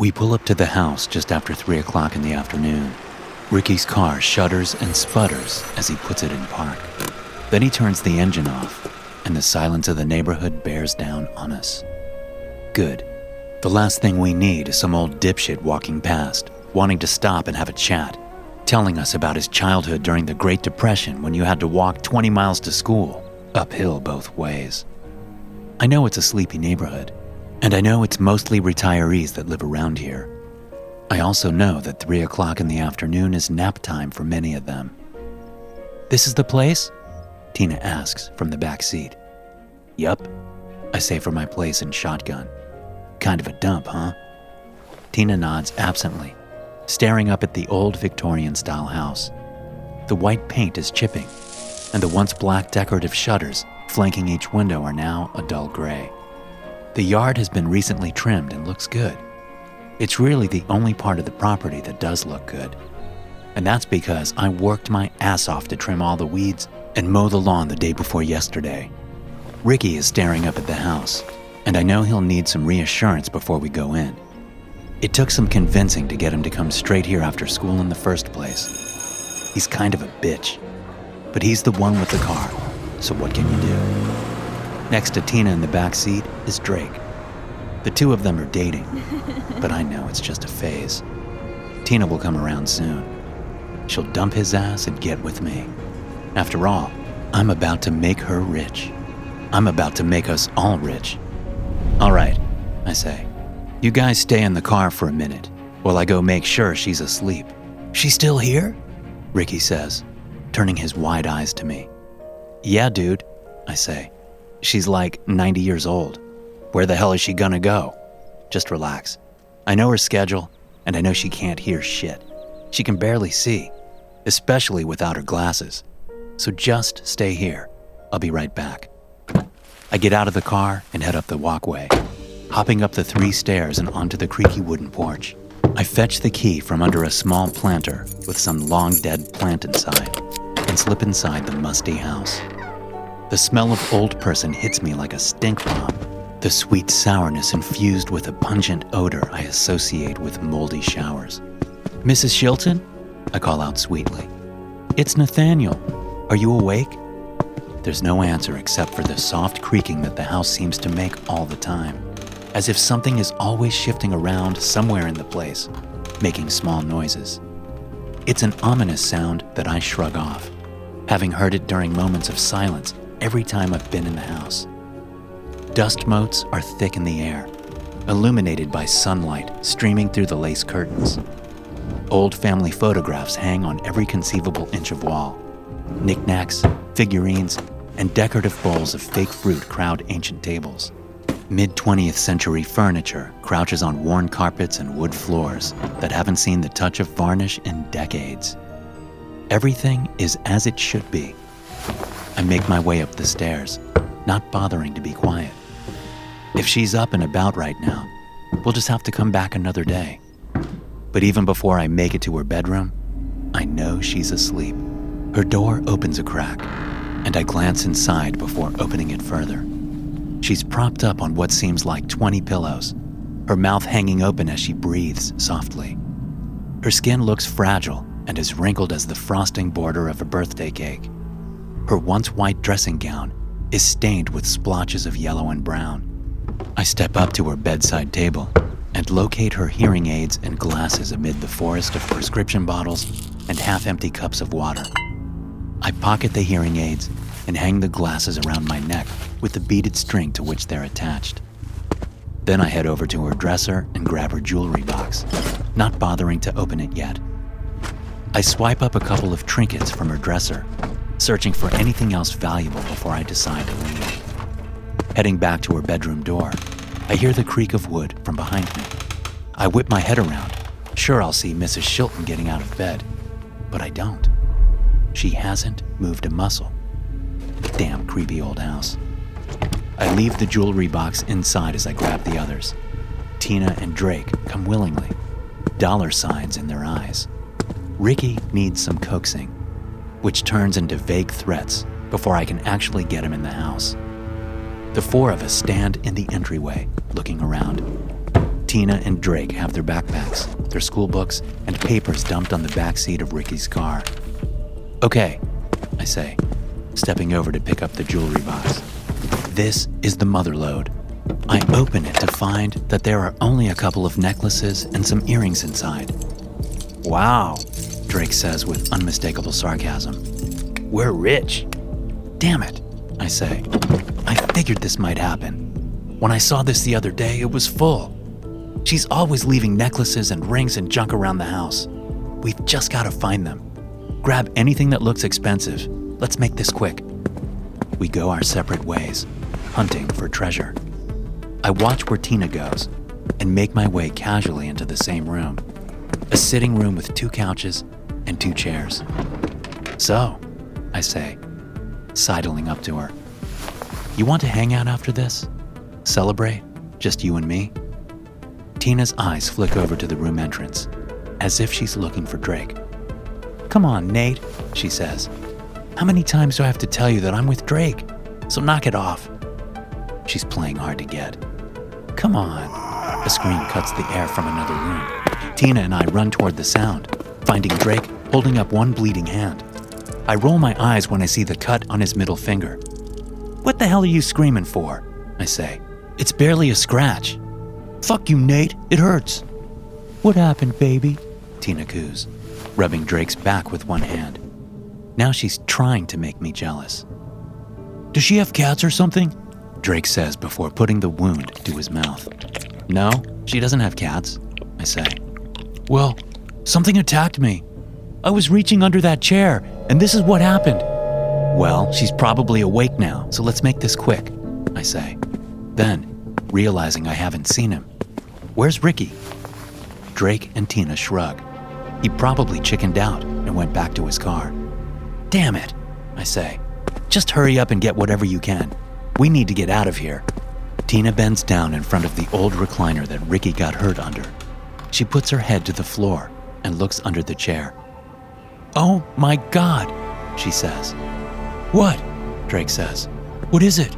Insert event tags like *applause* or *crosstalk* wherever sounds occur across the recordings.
We pull up to the house just after 3 o'clock in the afternoon. Ricky's car shudders and sputters as he puts it in park. Then he turns the engine off, and the silence of the neighborhood bears down on us. Good. The last thing we need is some old dipshit walking past, wanting to stop and have a chat, telling us about his childhood during the Great Depression when you had to walk 20 miles to school, uphill both ways. I know it's a sleepy neighborhood, and I know it's mostly retirees that live around here. I also know that 3 o'clock in the afternoon is nap time for many of them. This is the place? Tina asks from the back seat. Yup, I say for my place in shotgun. Kind of a dump, huh? Tina nods absently, staring up at the old Victorian style house. The white paint is chipping, and the once black decorative shutters flanking each window are now a dull gray. The yard has been recently trimmed and looks good. It's really the only part of the property that does look good. And that's because I worked my ass off to trim all the weeds and mow the lawn the day before yesterday. Ricky is staring up at the house, and I know he'll need some reassurance before we go in. It took some convincing to get him to come straight here after school in the first place. He's kind of a bitch, but he's the one with the car, so what can you do? Next to Tina in the back seat is Drake. The two of them are dating, *laughs* but I know it's just a phase. Tina will come around soon. She'll dump his ass and get with me. After all, I'm about to make her rich. I'm about to make us all rich. All right, I say. You guys stay in the car for a minute while I go make sure she's asleep. She's still here? Ricky says, turning his wide eyes to me. Yeah, dude, I say. She's like 90 years old. Where the hell is she gonna go? Just relax. I know her schedule, and I know she can't hear shit. She can barely see, especially without her glasses. So just stay here. I'll be right back. I get out of the car and head up the walkway, hopping up the three stairs and onto the creaky wooden porch. I fetch the key from under a small planter with some long dead plant inside and slip inside the musty house. The smell of old person hits me like a stink bomb. The sweet sourness infused with a pungent odor I associate with moldy showers. Mrs. Shilton? I call out sweetly. It's Nathaniel. Are you awake? There's no answer except for the soft creaking that the house seems to make all the time, as if something is always shifting around somewhere in the place, making small noises. It's an ominous sound that I shrug off, having heard it during moments of silence every time I've been in the house. Dust motes are thick in the air, illuminated by sunlight streaming through the lace curtains. Old family photographs hang on every conceivable inch of wall. Knickknacks, figurines, and decorative bowls of fake fruit crowd ancient tables. Mid 20th century furniture crouches on worn carpets and wood floors that haven't seen the touch of varnish in decades. Everything is as it should be. I make my way up the stairs, not bothering to be quiet. If she's up and about right now, we'll just have to come back another day. But even before I make it to her bedroom, I know she's asleep. Her door opens a crack, and I glance inside before opening it further. She's propped up on what seems like 20 pillows, her mouth hanging open as she breathes softly. Her skin looks fragile and as wrinkled as the frosting border of a birthday cake. Her once white dressing gown is stained with splotches of yellow and brown. I step up to her bedside table and locate her hearing aids and glasses amid the forest of prescription bottles and half empty cups of water. I pocket the hearing aids and hang the glasses around my neck with the beaded string to which they're attached. Then I head over to her dresser and grab her jewelry box, not bothering to open it yet. I swipe up a couple of trinkets from her dresser, searching for anything else valuable before I decide to leave. Heading back to her bedroom door, I hear the creak of wood from behind me. I whip my head around. Sure, I'll see Mrs. Shilton getting out of bed, but I don't. She hasn't moved a muscle. Damn creepy old house. I leave the jewelry box inside as I grab the others. Tina and Drake come willingly, dollar signs in their eyes. Ricky needs some coaxing, which turns into vague threats before I can actually get him in the house. The four of us stand in the entryway, looking around. Tina and Drake have their backpacks, their school books, and papers dumped on the back seat of Ricky's car. Okay, I say, stepping over to pick up the jewelry box. This is the mother lode. I open it to find that there are only a couple of necklaces and some earrings inside. Wow, Drake says with unmistakable sarcasm. We're rich. Damn it, I say. I figured this might happen. When I saw this the other day, it was full. She's always leaving necklaces and rings and junk around the house. We've just got to find them. Grab anything that looks expensive. Let's make this quick. We go our separate ways, hunting for treasure. I watch where Tina goes and make my way casually into the same room a sitting room with two couches and two chairs. So, I say, sidling up to her. You want to hang out after this? Celebrate? Just you and me? Tina's eyes flick over to the room entrance, as if she's looking for Drake. Come on, Nate, she says. How many times do I have to tell you that I'm with Drake? So knock it off. She's playing hard to get. Come on. A scream cuts the air from another room. Tina and I run toward the sound, finding Drake holding up one bleeding hand. I roll my eyes when I see the cut on his middle finger. What the hell are you screaming for? I say. It's barely a scratch. Fuck you, Nate. It hurts. What happened, baby? Tina coos, rubbing Drake's back with one hand. Now she's trying to make me jealous. Does she have cats or something? Drake says before putting the wound to his mouth. No, she doesn't have cats, I say. Well, something attacked me. I was reaching under that chair, and this is what happened. Well, she's probably awake now, so let's make this quick, I say. Then, realizing I haven't seen him, where's Ricky? Drake and Tina shrug. He probably chickened out and went back to his car. Damn it, I say. Just hurry up and get whatever you can. We need to get out of here. Tina bends down in front of the old recliner that Ricky got hurt under. She puts her head to the floor and looks under the chair. Oh my God, she says. What? Drake says. What is it?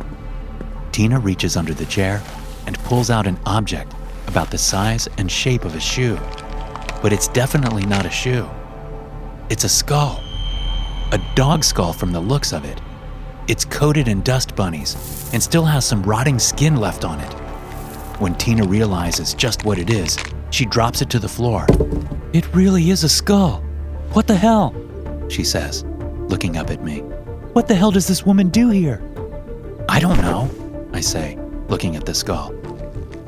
Tina reaches under the chair and pulls out an object about the size and shape of a shoe. But it's definitely not a shoe. It's a skull. A dog skull from the looks of it. It's coated in dust bunnies and still has some rotting skin left on it. When Tina realizes just what it is, she drops it to the floor. It really is a skull. What the hell? She says, looking up at me. What the hell does this woman do here? I don't know, I say, looking at the skull.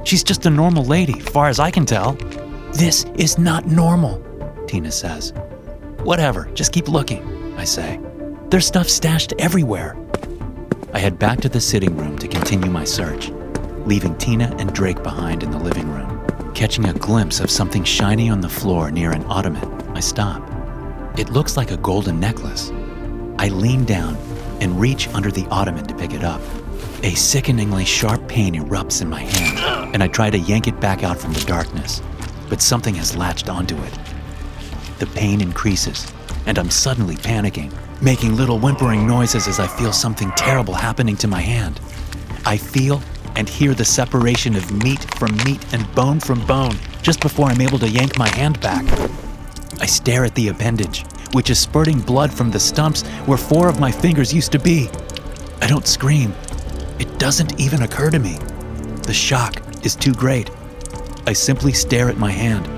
She's just a normal lady, far as I can tell. This is not normal, Tina says. Whatever, just keep looking, I say. There's stuff stashed everywhere. I head back to the sitting room to continue my search, leaving Tina and Drake behind in the living room. Catching a glimpse of something shiny on the floor near an ottoman, I stop. It looks like a golden necklace. I lean down and reach under the ottoman to pick it up. A sickeningly sharp pain erupts in my hand, and I try to yank it back out from the darkness, but something has latched onto it. The pain increases, and I'm suddenly panicking, making little whimpering noises as I feel something terrible happening to my hand. I feel and hear the separation of meat from meat and bone from bone just before I'm able to yank my hand back. I stare at the appendage, which is spurting blood from the stumps where four of my fingers used to be. I don't scream, it doesn't even occur to me. The shock is too great. I simply stare at my hand,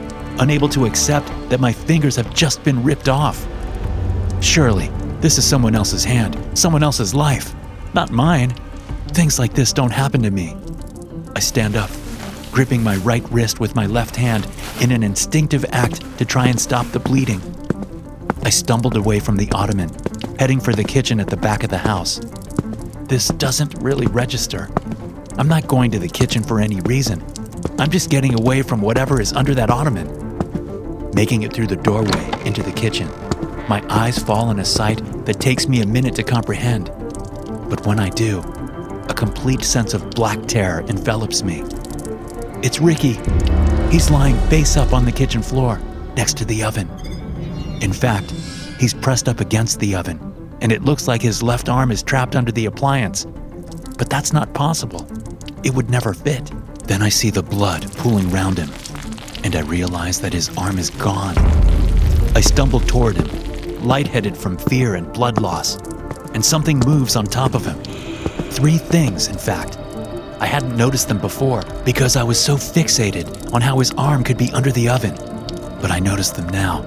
unable to accept that my fingers have just been ripped off. Surely, this is someone else's hand, someone else's life, not mine. Things like this don't happen to me. I stand up, gripping my right wrist with my left hand in an instinctive act to try and stop the bleeding. I stumbled away from the ottoman, heading for the kitchen at the back of the house. This doesn't really register. I'm not going to the kitchen for any reason. I'm just getting away from whatever is under that ottoman. Making it through the doorway into the kitchen, my eyes fall on a sight that takes me a minute to comprehend. But when I do, a complete sense of black terror envelops me. It's Ricky. He's lying face up on the kitchen floor, next to the oven. In fact, he's pressed up against the oven, and it looks like his left arm is trapped under the appliance. But that's not possible. It would never fit. Then I see the blood pooling round him, and I realize that his arm is gone. I stumble toward him, lightheaded from fear and blood loss, and something moves on top of him. Three things, in fact. I hadn't noticed them before because I was so fixated on how his arm could be under the oven. But I noticed them now.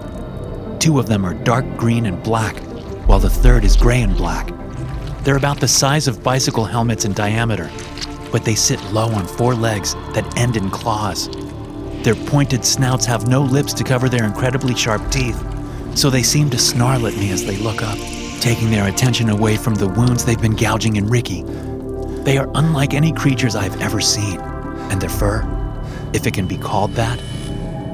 Two of them are dark green and black, while the third is gray and black. They're about the size of bicycle helmets in diameter, but they sit low on four legs that end in claws. Their pointed snouts have no lips to cover their incredibly sharp teeth, so they seem to snarl at me as they look up, taking their attention away from the wounds they've been gouging in Ricky. They are unlike any creatures I've ever seen, and their fur, if it can be called that,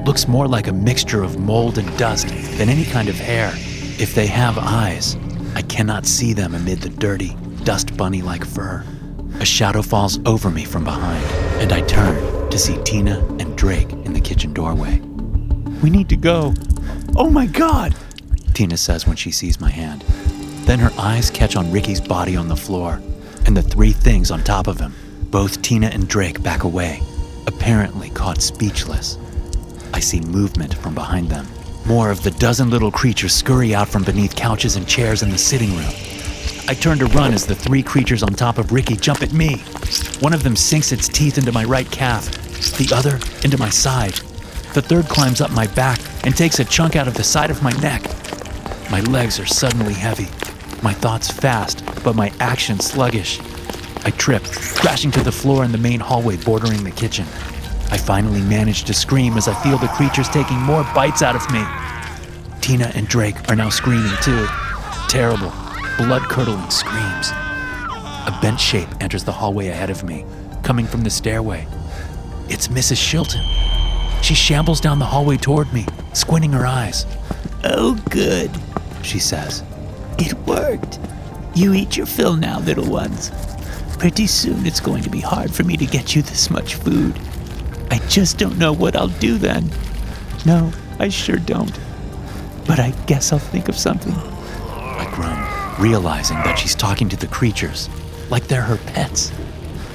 looks more like a mixture of mold and dust than any kind of hair. If they have eyes, I cannot see them amid the dirty, dust bunny like fur. A shadow falls over me from behind, and I turn to see Tina and Drake in the kitchen doorway. We need to go. Oh my god, Tina says when she sees my hand. Then her eyes catch on Ricky's body on the floor and the three things on top of him. Both Tina and Drake back away, apparently caught speechless. I see movement from behind them. More of the dozen little creatures scurry out from beneath couches and chairs in the sitting room. I turn to run as the three creatures on top of Ricky jump at me. One of them sinks its teeth into my right calf, the other into my side. The third climbs up my back and takes a chunk out of the side of my neck. My legs are suddenly heavy, my thoughts fast, but my actions sluggish. I trip, crashing to the floor in the main hallway bordering the kitchen. I finally manage to scream as I feel the creatures taking more bites out of me. Tina and Drake are now screaming too. Terrible, blood curdling screams. A bent shape enters the hallway ahead of me, coming from the stairway. It's Mrs. Shilton. She shambles down the hallway toward me, squinting her eyes. Oh, good, She says, it worked. You eat your fill now, little ones. Pretty soon it's going to be hard for me to get you this much food. I just don't know what I'll do then. No, I sure don't. But I guess I'll think of something. I groan, realizing that she's talking to the creatures, like they're her pets.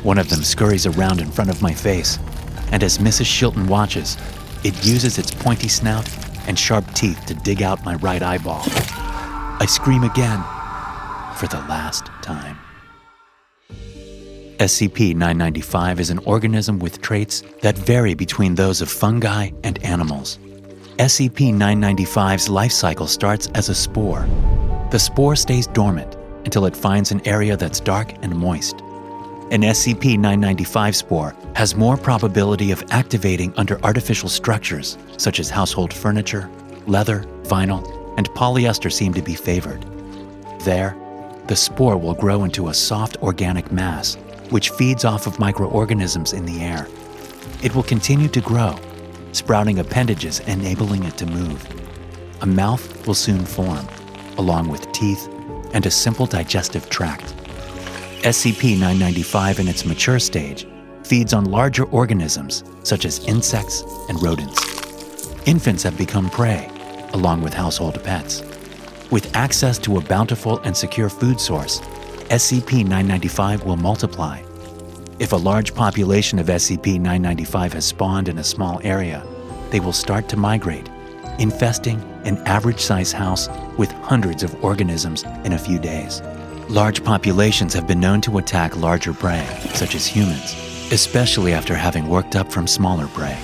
One of them scurries around in front of my face, and as Mrs. Shilton watches, it uses its pointy snout and sharp teeth to dig out my right eyeball. I scream again, for the last time. SCP 995 is an organism with traits that vary between those of fungi and animals. SCP 995's life cycle starts as a spore. The spore stays dormant until it finds an area that's dark and moist. An SCP 995 spore has more probability of activating under artificial structures, such as household furniture, leather, vinyl, and polyester seem to be favored. There, the spore will grow into a soft organic mass, which feeds off of microorganisms in the air. It will continue to grow, sprouting appendages enabling it to move. A mouth will soon form, along with teeth and a simple digestive tract. SCP 995 in its mature stage feeds on larger organisms such as insects and rodents. Infants have become prey, along with household pets. With access to a bountiful and secure food source, SCP 995 will multiply. If a large population of SCP 995 has spawned in a small area, they will start to migrate, infesting an average size house with hundreds of organisms in a few days. Large populations have been known to attack larger prey, such as humans, especially after having worked up from smaller prey.